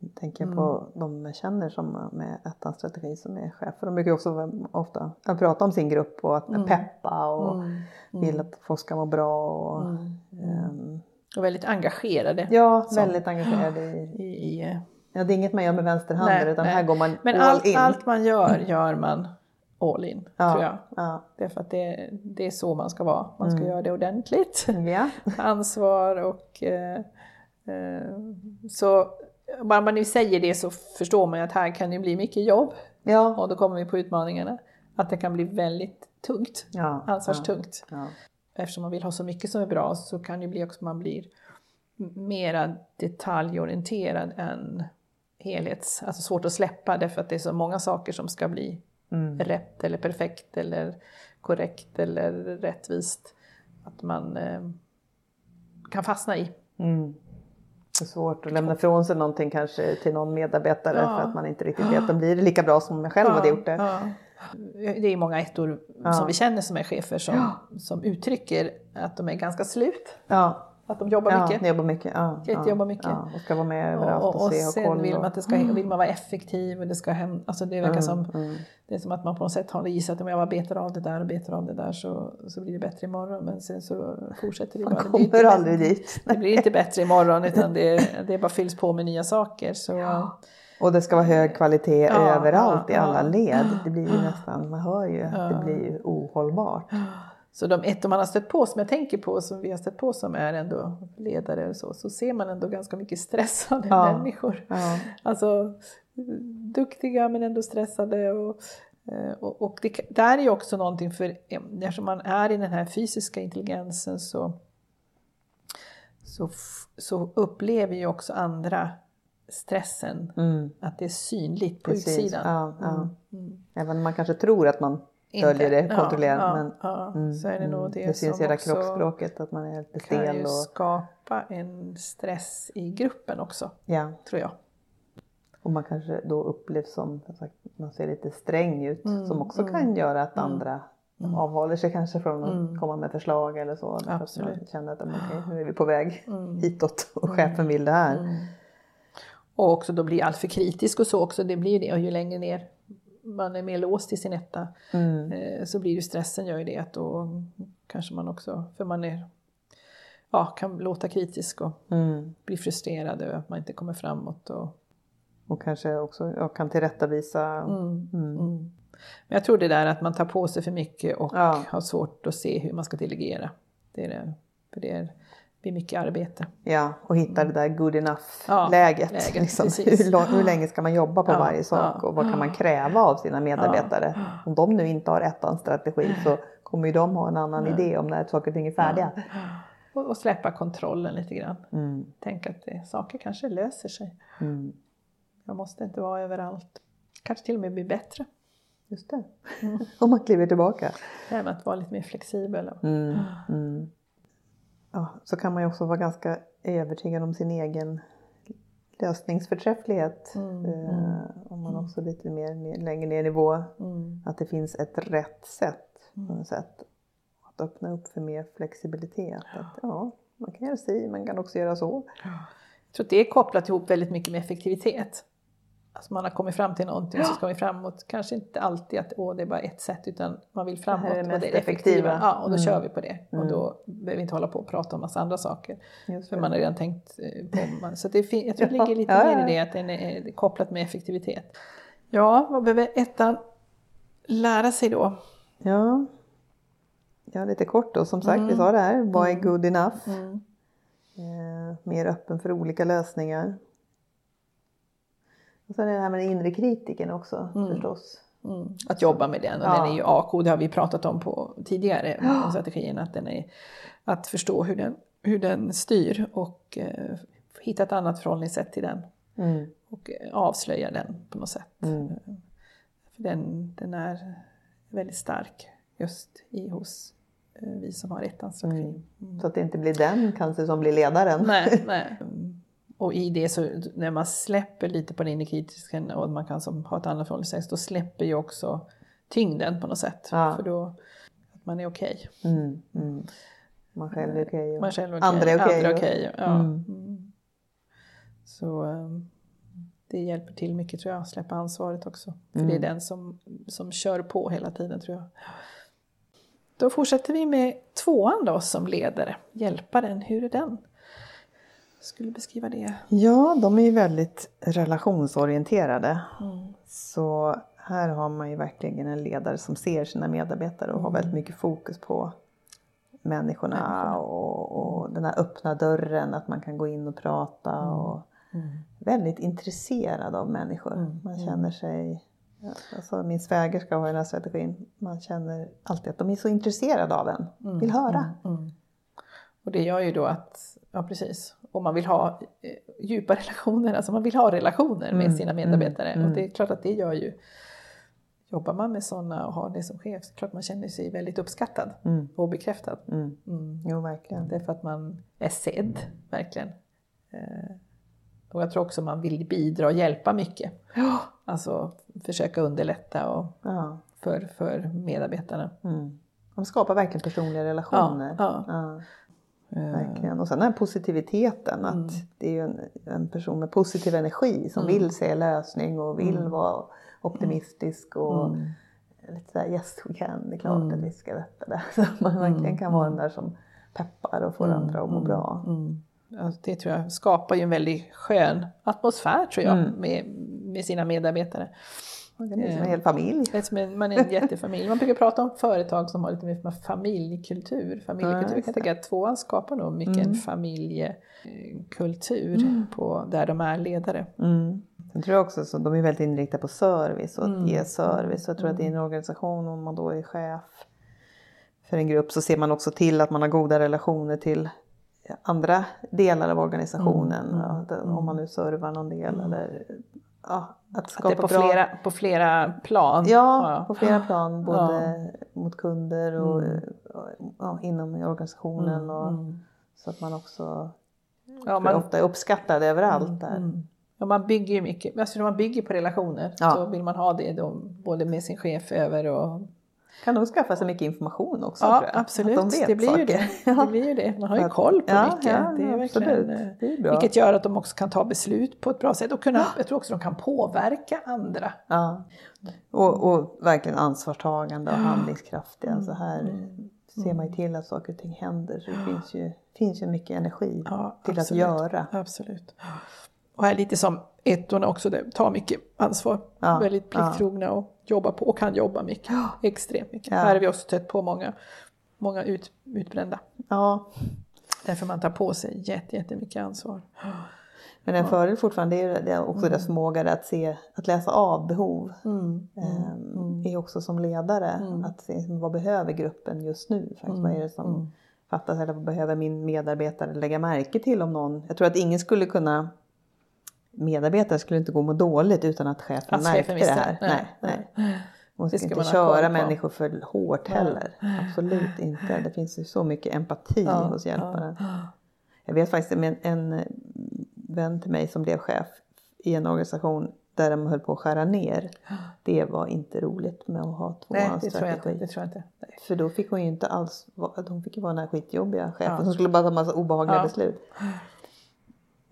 Jag tänker på de jag känner som med ettans strategi som är chefer. De brukar också ofta prata om sin grupp och att peppa och Mm. vill att folk ska må bra. Och, Mm. ehm, Och väldigt engagerade ja, Som- väldigt engagerade i, i, i ja, det är inget man gör med vänsterhanden Nej, utan nej. här går man Men all allt, in. allt man gör, gör man all in, ja, tror jag. Ja. Det är för att det, det är så man ska vara. Man ska Mm. göra det ordentligt. Ja. Ansvar och... Eh, eh, så bara man nu säger det så förstår man ju att här kan det bli mycket jobb. Ja. Och då kommer vi på utmaningarna. Att det kan bli väldigt tungt. Ja. Ansvarstungt. Ja. Eftersom man vill ha så mycket som är bra så kan det bli också att man blir mera detaljorienterad än helhets... Alltså svårt att släppa därför att det är så många saker som ska bli Mm. rätt eller perfekt eller korrekt eller rättvist. Att man eh, kan fastna i. Mm. Det är svårt att lämna ifrån sig någonting kanske till någon medarbetare Ja. för att man inte riktigt vet om blir det lika bra som om jag själv hade gjort det. Ja. Det är många ettor Ja. som vi känner som är chefer som, Ja. som uttrycker att de är ganska slut. Ja, Att de jobbar ja mycket. jobbar mycket. Ja, ja, mycket. Ja, och ska vara med överallt och, Och, och se och sen kolla. vill man att det ska, vill man vara effektiv och det ska hem, alltså det verkar Mm, som, mm. det är som att man på något sätt har gissat om jag bara betar av det där och betar av det där så, så blir det bättre imorgon men sen så fortsätter det Man bara. Det blir kommer inte aldrig dit. Det blir inte bättre imorgon utan det, det bara fylls på med nya saker. Så, Och det ska vara hög kvalitet Ja, överallt ja, i alla ja. led. Det blir ju nästan, man hör ju att det blir ohållbart. Så de ettor man har stött på som jag tänker på som vi har stött på som är ändå ledare och så, så ser man ändå ganska mycket stressade Ja. människor. Ja, Alltså duktiga men ändå stressade. Och, eh, och, och det, där är ju också någonting för eftersom man är i den här fysiska intelligensen så, så, så upplever ju också andra stressen. mm, Att det är synligt på precis. utsidan. Ja, ja. Mm, mm. Även om man kanske tror att man döljer det, ja, kontrollerar. ja, men, ja, mm, så är det nog det, det syns i hela kroppsspråket att man är lite kan stel. ju Och, skapa en stress i gruppen också, ja. tror jag. och man kanske då upplevs som, sagt, man ser lite sträng ut. Mm, som också mm, kan göra att mm, andra mm. avhåller sig kanske från att Mm. komma med förslag eller så. Därför att Absolut. Man känner att okej, nu är vi på väg hitåt och chefen vill det här. Och också då blir allt för kritisk och så också. Det blir ju det. Och ju längre ner man är mer låst i sin etta Mm. eh, så blir ju stressen gör ju det att då kanske man också, för man är, ja, kan låta kritisk och Mm. bli frustrerad över att man inte kommer framåt. Och, Och kanske också ja, kan tillrättavisa. mm, Mm. mm. Men jag tror det där att man tar på sig för mycket och Ja. har svårt att se hur man ska delegera. Det är det. För det är, blir mycket arbete. Ja, och hitta det där good Ja, enough-läget. läget, liksom. hur, lång, hur länge ska man jobba på Ja, varje sak ja. och vad kan man kräva av sina medarbetare? Om de nu inte har ettans strategi så kommer ju de ha en annan idé om när saker och ting är färdiga. Och, och släppa kontrollen lite grann. Mm. Tänk att det, saker kanske löser sig. Mm. Jag måste inte vara överallt. Kanske till och med bli bättre. Just det. Om man kliver tillbaka. Det här med att vara lite mer flexibel. Och, Mm. Mm. ja, så kan man ju också vara ganska övertygad om sin egen lösningsförträfflighet. Mm, eh, om man också lite mer, längre ner i nivå. Mm. Att det finns ett rätt sätt på något sätt. Att öppna upp för mer flexibilitet. Att, ja, man kan göra si, man kan också göra så. Jag tror att det är kopplat ihop väldigt mycket med effektivitet. Alltså man har kommit fram till någonting och så ska vi framåt. Kanske inte alltid att åh, det är bara ett sätt utan man vill framåt. Det här är det och mest det effektiva. effektiva. Ja, och då Mm. kör vi på det. Och Mm. då behöver vi inte hålla på och prata om massa andra saker. Just För det. man har redan tänkt eh, på Så det är jag tror det ligger lite mer i det att den är är kopplat med effektivitet. Ja, vad behöver ettan lära sig då? Ja. ja, lite kort då. Som sagt, Mm. vi sa det här. Vad är good enough? Mm. Eh, mer öppen för olika lösningar. Och sen är det här med den inre kritiken också Mm. förstås. Mm. Att jobba med den och Ja. den är ju AK, det har vi pratat om på tidigare om strategin, att, den är, att förstå hur den, hur den styr och eh, hitta ett annat förhållningssätt till den Mm. och eh, avslöja den på något sätt. Mm. Eh, För den, den är väldigt stark just i hos eh, vi som har ettans strategi. Mm. Så att det inte blir den kanske som blir ledaren. Nej, nej. Och i det så när man släpper lite på den inre kritiken och man kan som, ha ett annat förhållningssätt, då släpper ju också tyngden på något sätt. Ja. För då att man är okej. Mm. Mm. Man själv är okej och själv är okej. andra är okej. Och- okej, Ja. Mm. Mm. Så um, det hjälper till mycket tror jag, att släppa ansvaret också. För Mm. det är den som, som kör på hela tiden tror jag. Då fortsätter vi med tvåan då som ledare, hjälparen. Hur är den? Skulle beskriva det. Ja, de är ju väldigt relationsorienterade. Mm. Så här har man ju verkligen en ledare som ser sina medarbetare och har väldigt mycket fokus på människorna Människorna. och, och den här öppna dörren, att man kan gå in och prata och väldigt intresserad av människor. Mm, Man mm. känner sig, ja, alltså min svägerska har den här strategin, man känner alltid att de är så intresserade av en, vill höra. Mm, mm. Och det gör ju då att, ja precis, om man vill ha eh, djupa relationer, alltså man vill ha relationer med Mm, sina medarbetare. mm, Och det är klart att det gör ju, jobbar man med sådana och har det som chef, så klart man känner sig väldigt uppskattad Mm, och bekräftad. mm. Mm. Jo, verkligen. Därför att man är sedd, verkligen. Eh, och jag tror också man vill bidra och hjälpa mycket. Alltså försöka underlätta och Ja. för, för medarbetarna. Mm. De skapar verkligen personliga relationer. Ja, verkligen. Och sen den här positiviteten, Mm. att det är ju en, en person med positiv energi som vill se lösning och vill vara optimistisk och Mm. lite såhär yes we can, det är klart att vi ska detta där. Så att man verkligen kan vara den där som peppar och får andra att må bra. Mm. Ja, det tror jag skapar ju en väldigt skön atmosfär tror jag Mm. med, med sina medarbetare. Man kan bli som en hel familj. Är man är en jättefamilj. Man brukar prata om företag som har lite mer. Familjekultur. Ja, jag kan tänka att tvåan skapar nog mycket en familjekultur på, där de är ledare. Mm. Sen tror jag också att de är väldigt inriktade på service och att Mm. ge service. Så jag tror att i en organisation, om man då är chef för en grupp, så ser man också till att man har goda relationer till andra delar av organisationen. Mm. Om man nu servar någon del eller ja, att Att skapa det är på bra... flera, på flera plan. Ja, på flera plan. Både Ja. mot kunder och Mm. ja, inom organisationen. Mm, Och, mm. Så att man också Ja, man, ofta är uppskattad överallt där. Mm. Ja, man bygger ju mycket, alltså när man bygger på relationer Ja. så vill man ha det då, både med sin chef över och... Kan de skaffa sig mycket information också Ja, absolut. Att de vet det, blir ju saker. det. det blir ju det. Man har ju koll på ja, mycket. ja, det är verkligen, eh, Det är bra. vilket gör att de också kan ta beslut på ett bra sätt och kunna, jag tror också de kan påverka andra. Ja. Och, och verkligen ansvarstagande och handlingskraftiga. Så här Mm. ser man ju till att saker och ting händer. Så det finns ju, finns ju mycket energi till absolut. att göra. Absolut. Och här lite som ettorna också, det tar mycket ansvar. Ja, Väldigt plikttrogna och jobbar på och kan jobba mycket. Extremt mycket. Ja. Här har vi också stött på många, många ut, utbrända. Ja. Därför man tar på sig jätte, jättemycket ansvar. Men en fördel fortfarande är ju också deras förmåga att se, att läsa av behov. Mm. Ehm, är också som ledare att se vad behöver gruppen just nu. Faktiskt. Vad är det som fattas eller vad behöver min medarbetare lägga märke till om någon. Jag tror att ingen skulle kunna medarbetare skulle inte gå må dåligt utan att chefen Att märkte chefen det här. Nej, Nej, nej. Man ska, ska inte köra människor för hårt heller. Absolut inte. Det finns ju så mycket empati hos hjälparen. Jag vet faktiskt en, en vän till mig som blev chef i en organisation där de höll på att skära ner. Det var inte roligt med att ha två Nej, det tror jag inte. Det tror jag inte. Nej. För då fick hon ju inte alls, hon fick ju vara den här skitjobbiga chefen Ja. som skulle bara ta massa obehagliga Ja. beslut.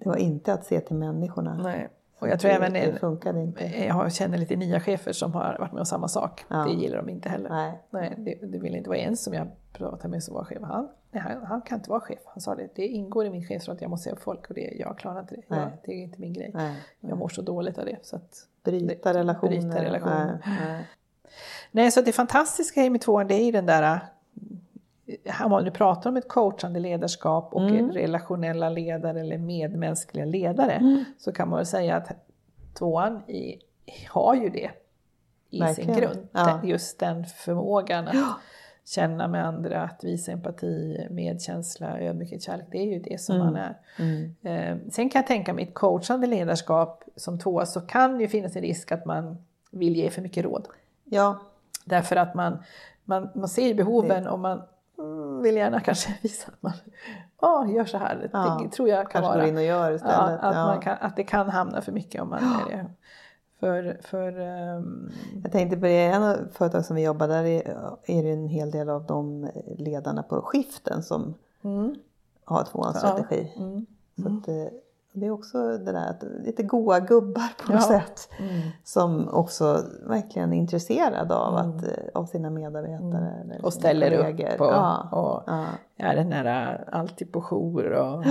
Det var inte att se till människorna. Nej. Och jag tror även det funkade inte. jag känner lite nya chefer som har varit med om samma sak. Ja. Det gillar de inte heller. Nej. Nej, det, det vill inte vara en som jag pratade med som var chef. Han, nej, han, han kan inte vara chef. Han sa det. Det ingår i min chefsroll att jag måste se upp folk och det, jag klarar inte det. Jag, det är inte min grej. Nej. Jag mår så dåligt av det. Så att, Bryta Det- relationer. bryta relationer. Nej, nej. så det fantastiska i tvåan det är ju den där om man nu pratar om ett coachande ledarskap och Mm. relationella ledare eller medmänskliga ledare så kan man väl säga att tvåan i, har ju det i Verkligen. sin grund. Ja. Just den förmågan att känna med andra, att visa empati, medkänsla, ödmjukhet, kärlek. Det är ju det som man är. Mm. Eh, sen kan jag tänka mig ett coachande ledarskap som tvåa så kan ju finnas en risk att man vill ge för mycket råd. Ja, Därför att man, man, man ser behoven och man mm, vill gärna kanske visa att man ja, gör så här. Ja, det tror jag kan kanske vara. går in och gör Ja, istället. att, Ja. Man kan, att det kan hamna för mycket om man är det. För, för ehm, Jag tänkte på det, en företag som vi jobbar där är, är det en hel del av de ledarna på skiften som mm, har tvåhandsstrategi. mm, Så att, eh, det är också det där att lite goa gubbar på något Ja. sätt. mm. Som också verkligen är intresserade av, att, eh, av sina medarbetare. Eller och ställer kollegor. upp och, Ja. och Ja. är den här alltid på jour och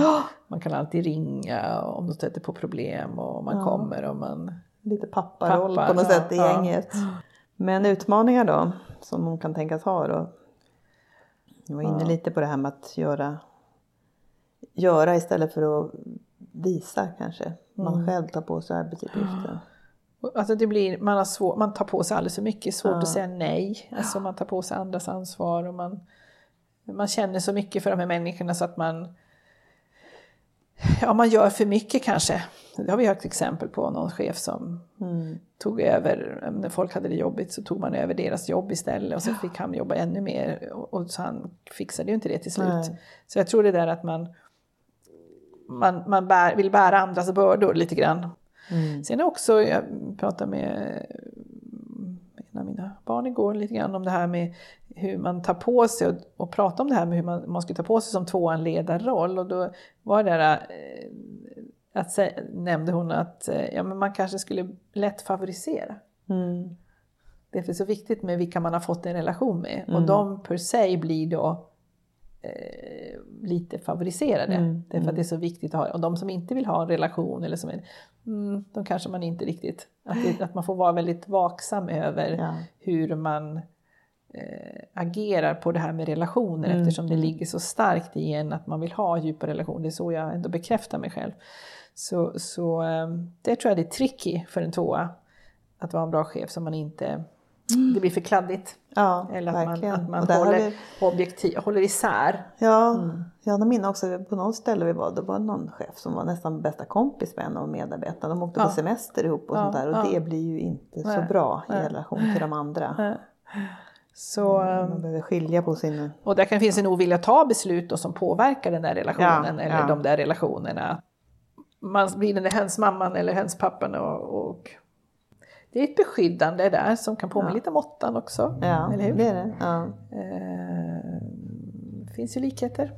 man kan alltid ringa om de stöter på problem och man kommer och man Lite papparoll Pappa, på något sätt i gänget. Men utmaningar då, som hon kan tänkas ha då? Jag var inne lite på det här med att göra, göra istället för att visa kanske. Man Mm. själv tar på sig arbetsuppgiften. Alltså det blir, man, har svår, man tar på sig alldeles för mycket, svårt Ja. att säga nej. Alltså man tar på sig andras ansvar och man, man känner så mycket för de här människorna så att man Ja, man gör för mycket kanske. Det har vi hört exempel på någon chef som Mm. tog över, när folk hade det jobbigt så tog man över deras jobb istället och så fick han jobba ännu mer och, och så han fixade ju inte det till slut. Nej. Så jag tror det där att man, man, man bär, vill bära andras bördor lite grann. Mm. Sen också, jag pratade med en av mina barn igår lite grann om det här med hur man tar på sig och, och prata om det här med hur man, man ska ta på sig som tvåan ledarroll och då var det där eh, att sä, nämnde hon att eh, ja, men man kanske skulle lätt favorisera. Mm. Det är så viktigt med vilka man har fått en relation med och Mm. de per se blir då eh, lite favoriserade. Mm, Därför att det är så viktigt att ha, och de som inte vill ha en relation eller som är, mm, de kanske man inte riktigt, att, det, att man får vara väldigt vaksam över Ja. hur man eh, agerar på det här med relationer Mm, eftersom det ligger så starkt i en att man vill ha djupa relationer. Det är så jag ändå bekräftar mig själv. Så, så eh, det tror jag det är tricky för en tvåa att vara en bra chef så man inte det blir för kladdigt. Ja, Eller att man, verkligen. att man Och där har håller, vi- objektiv, håller isär. Ja, Mm. jag har minne också på något ställe vi var, det var någon chef som var nästan bästa kompis med en av medarbetarna. De åkte Ja. på semester ihop och Ja, sånt där och ja. det blir ju inte så Nej, bra i nej. relation till de andra. Så, eh, Man behöver skilja på sin... och där kan finnas en ovilja att ta beslut då som påverkar den där relationen eller de där relationerna. Man blir den där hens mamman eller hens pappan och, och det är ett beskyddande där som kan påminna Ja. lite om åttan också. Ja, eller hur? det är det. Ja. Eh, finns ju likheter.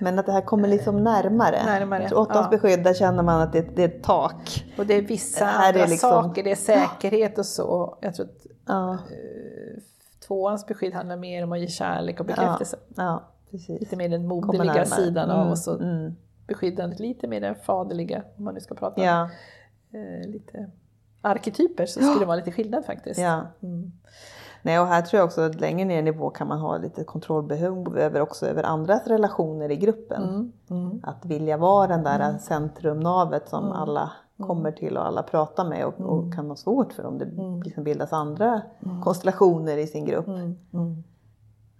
Men att det här kommer liksom närmare. Närmare, tror Åttans ja. besked, där känner man att det, det är ett tak. Och det är vissa Det här är andra liksom- saker, det är säkerhet och så. Jag tror att Ja, eh, tvåans beskydd handlar mer om att ge kärlek och bekräftelse. ja precis. Lite mer den moderliga närmare. sidan av Mm, och så mm. beskyddandet lite mer den faderliga, om man nu ska prata Ja, om eh, lite arketyper så skulle det vara lite skillnad faktiskt. ja. Mm. Nej, och här tror jag också att längre ner i nivå kan man ha lite kontrollbehov över, också över andras relationer i gruppen. Mm. Mm. Att vilja vara den där centrumnavet som Mm. alla kommer till och alla pratar med och, och kan ha svårt för om det liksom bildas andra konstellationer i sin grupp. Mm. Mm.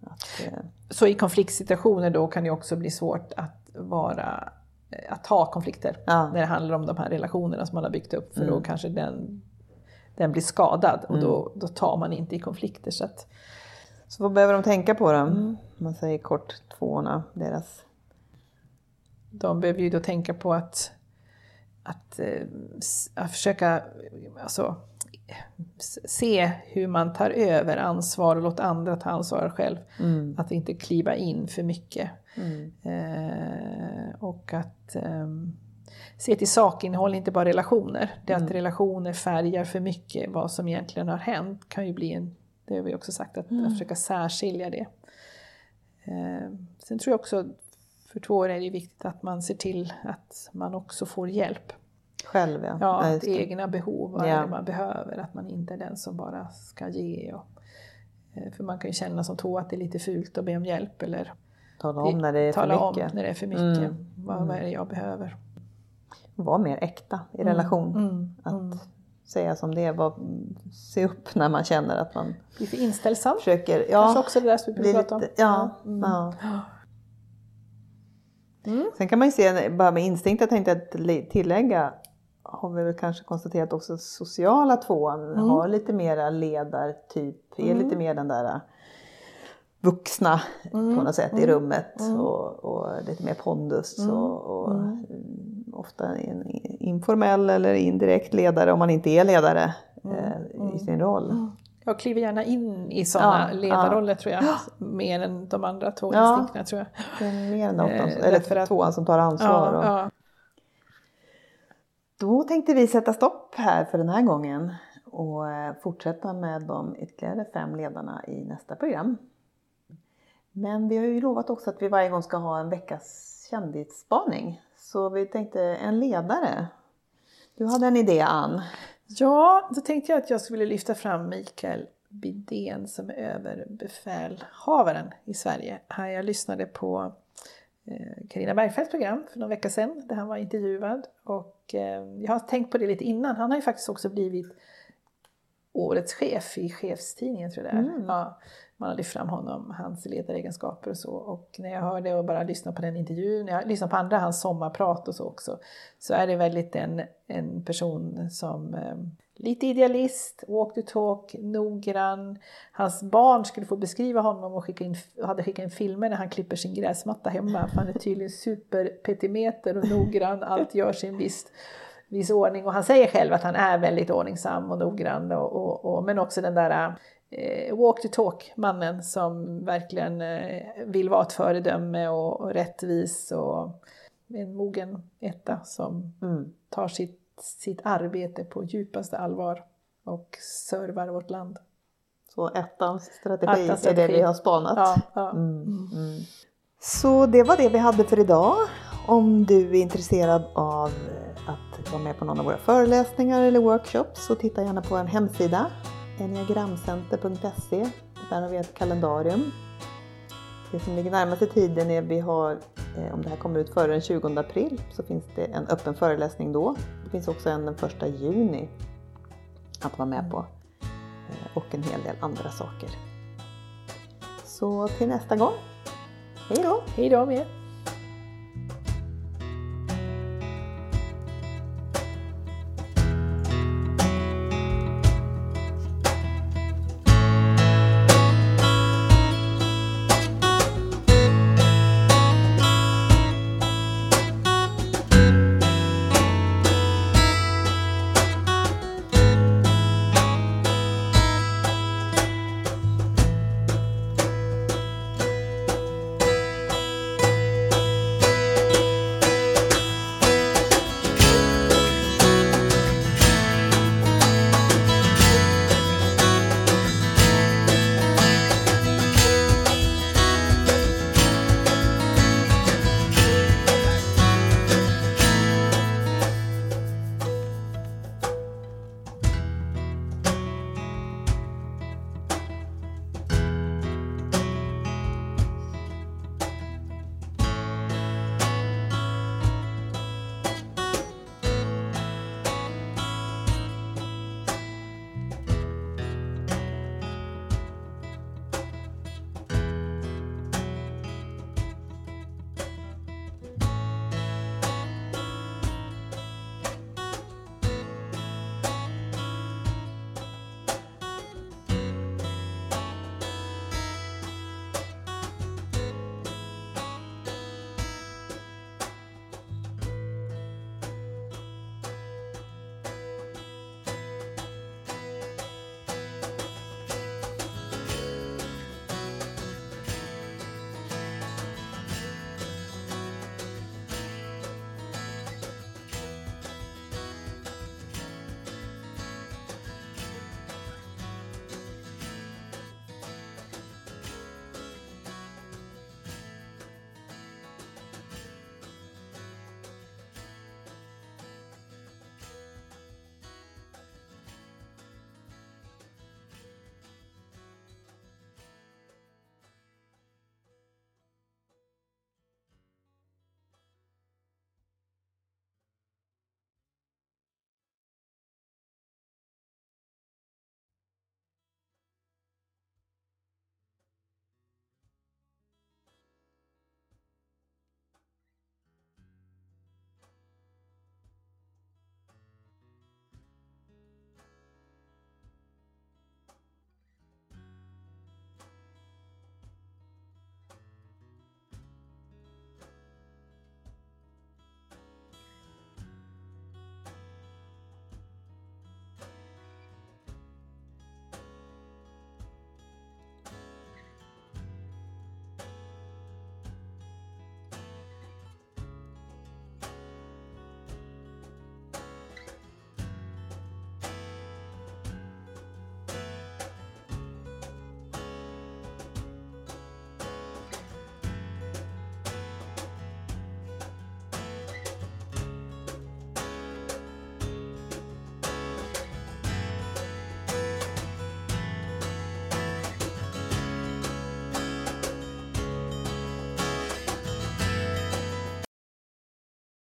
Att, eh, Så i konfliktsituationer då kan det också bli svårt att vara att ha konflikter Ja. när det handlar om de här relationerna som man har byggt upp för då kanske den den blir skadad och då, då tar man inte i konflikter. Så, att, så vad behöver de tänka på då? Mm. Om man säger kort tvåorna, deras... De behöver ju då tänka på att, att, eh, att försöka alltså, se hur man tar över ansvar och låta andra ta ansvar själv. Mm. Att inte kliva in för mycket. Mm. Eh, och att eh, se till sakinnehåll, inte bara relationer. Det mm. att relationer färgar för mycket vad som egentligen har hänt kan ju bli en, det har vi också sagt, att, att mm. försöka särskilja det. Eh, sen tror jag också, för två år är det viktigt att man ser till att man också får hjälp. Själv ja. Ja, att egna behov, vad ja. man behöver, att man inte är den som bara ska ge. Och, eh, för man kan ju känna som två att det är lite fult att be om hjälp eller tala om när det är för mycket. om när det är för mycket. Mm. Vad, vad är det jag behöver? Var mer äkta i mm. relation. Mm. Att mm. säga som det är, var, se upp när man känner att man blir för inställsam. Försöker, ja, Kanske också det där som vi brukar prata om. Ja, ja. Mm. Sen kan man ju se, bara med instinkt, jag tänkte tillägga, har vi väl kanske konstaterat också sociala tvåan mm. har lite mera ledartyp, mm. är lite mer den där vuxna mm. på något sätt i mm. rummet mm. och, och, lite mer pondus mm. och, och ofta en informell eller indirekt ledare om man inte är ledare eh, i sin roll. Jag kliver gärna in i sådana ja, ledarroller ja. tror jag, mer än de andra två ja, instinkterna tror jag. Det är mer än åttan, eh, eller att, tvåan som tar ansvar. Ja, och... Då tänkte vi sätta stopp här för den här gången och eh, fortsätta med de ytterligare fem ledarna i nästa program. Men vi har ju lovat också att vi varje gång ska ha en veckas kändisspaning. Så vi tänkte en ledare. Du hade en idé Ann. Ja, då tänkte jag att jag skulle lyfta fram Mikael Bidén som är överbefälhavaren i Sverige. Jag lyssnade på eh, Karina Bergfeldts program för någon vecka sedan där han var intervjuad. Och eh, jag har tänkt på det lite innan. Han har ju faktiskt också blivit årets chef i chefstidningen tror jag det är. Mm. Ja, man har lyft fram honom, hans ledaregenskaper och så. Och när jag hörde och bara lyssnade på den intervjun, när jag lyssnade på andra hans sommarprat och så också, så är det väldigt en, en person som eh, lite idealist, walk the talk, noggrann. Hans barn skulle få beskriva honom och skicka in, hade skickat in filmer när han klipper sin gräsmatta hemma. För han är tydligen superpetimeter och noggrann, allt görs i en viss, viss ordning. Och han säger själv att han är väldigt ordningsam och noggrann. Och, och, och men också den där eh, walk the talk mannen som verkligen eh, vill vara ett föredöme och, och rättvis och en mogen etta som mm. tar sitt sitt arbete på djupaste allvar och servar vårt land. Så ettans strategi, ettans strategi. är det vi har spanat? Ja, ja. Mm, mm. Så det var det vi hade för idag. Om du är intresserad av att vara med på någon av våra föreläsningar eller workshops så titta gärna på vår hemsida enneagramcenter.se. Där har vi ett kalendarium. Det som ligger närmast i tiden är vi har eh, om det här kommer ut före den 20 april så finns det en öppen föreläsning då. Det finns också en den 1 juni att vara med på eh, och en hel del andra saker. Så till nästa gång. Hej då! Hej då med